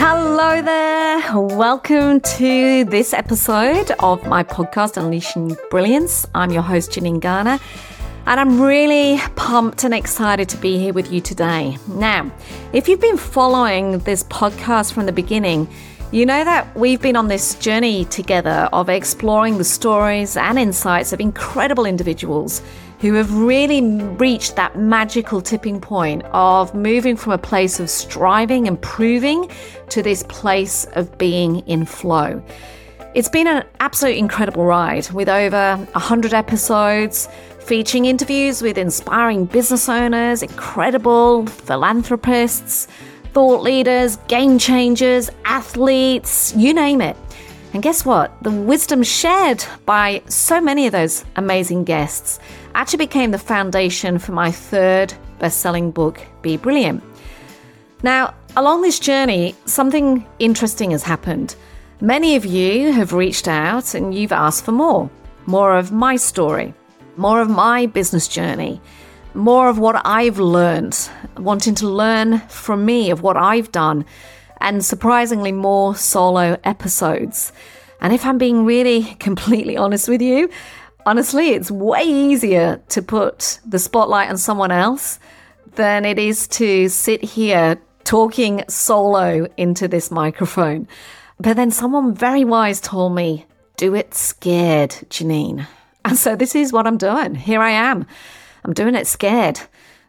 Hello there. Welcome to this episode of my podcast, Unleashing Brilliance. I'm your host, Janine Garner, and I'm really pumped and excited to be here with you today. Now, if you've been following this podcast from the beginning, you know that we've been on this journey together of exploring the stories and insights of incredible individuals who have really reached that magical tipping point of moving from a place of striving and proving to this place of being in flow. It's been an absolute incredible ride with over 100 episodes featuring interviews with inspiring business owners, incredible philanthropists, thought leaders, game changers, athletes, you name it. And guess what? The wisdom shared by so many of those amazing guests actually became the foundation for my third best selling book, Be Brilliant. Now, along this journey, something interesting has happened. Many of you have reached out and you've asked for more more of my story, more of my business journey, more of what I've learned, wanting to learn from me of what I've done, and surprisingly more solo episodes. And if I'm being really completely honest with you, honestly, it's way easier to put the spotlight on someone else than it is to sit here talking solo into this microphone. But then someone very wise told me, do it scared, Janine. And so this is what I'm doing. Here I am. I'm doing it scared.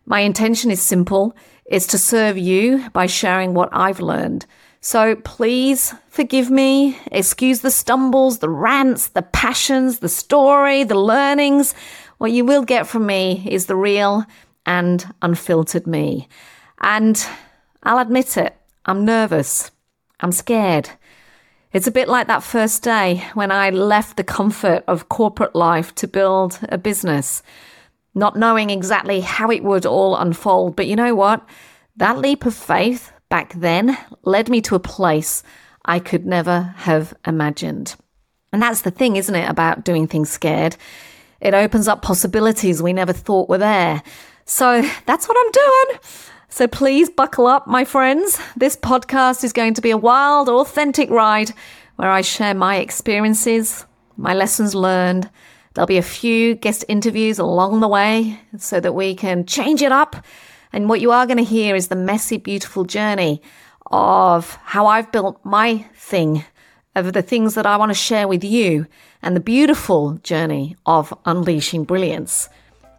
My intention is simple. It's to serve you by sharing what I've learned so please forgive me, excuse the stumbles, the rants, the passions, the story, the learnings. What you will get from me is the real and unfiltered me. And I'll admit it, I'm nervous. I'm scared. It's a bit like that first day when I left the comfort of corporate life to build a business, not knowing exactly how it would all unfold. But you know what? That leap of faith back then led me to a place I could never have imagined. And that's the thing, isn't it, about doing things scared? It opens up possibilities we never thought were there. So that's what I'm doing. So please buckle up, my friends. This podcast is going to be a wild, authentic ride where I share my experiences, my lessons learned. There'll be a few guest interviews along the way so that we can change it up and what you are going to hear is the messy, beautiful journey of how I've built my thing, of the things that I want to share with you, and the beautiful journey of unleashing brilliance.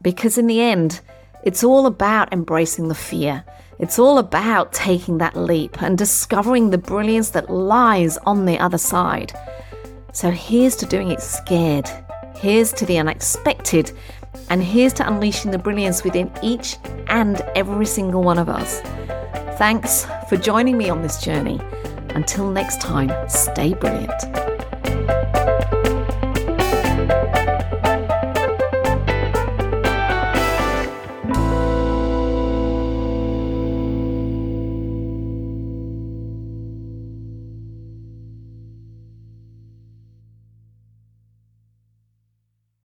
Because in the end, it's all about embracing the fear. It's all about taking that leap and discovering the brilliance that lies on the other side. So here's to doing it scared. Here's to the unexpected and here's to unleashing the brilliance within each and every single one of us. Thanks for joining me on this journey. Until next time, stay brilliant.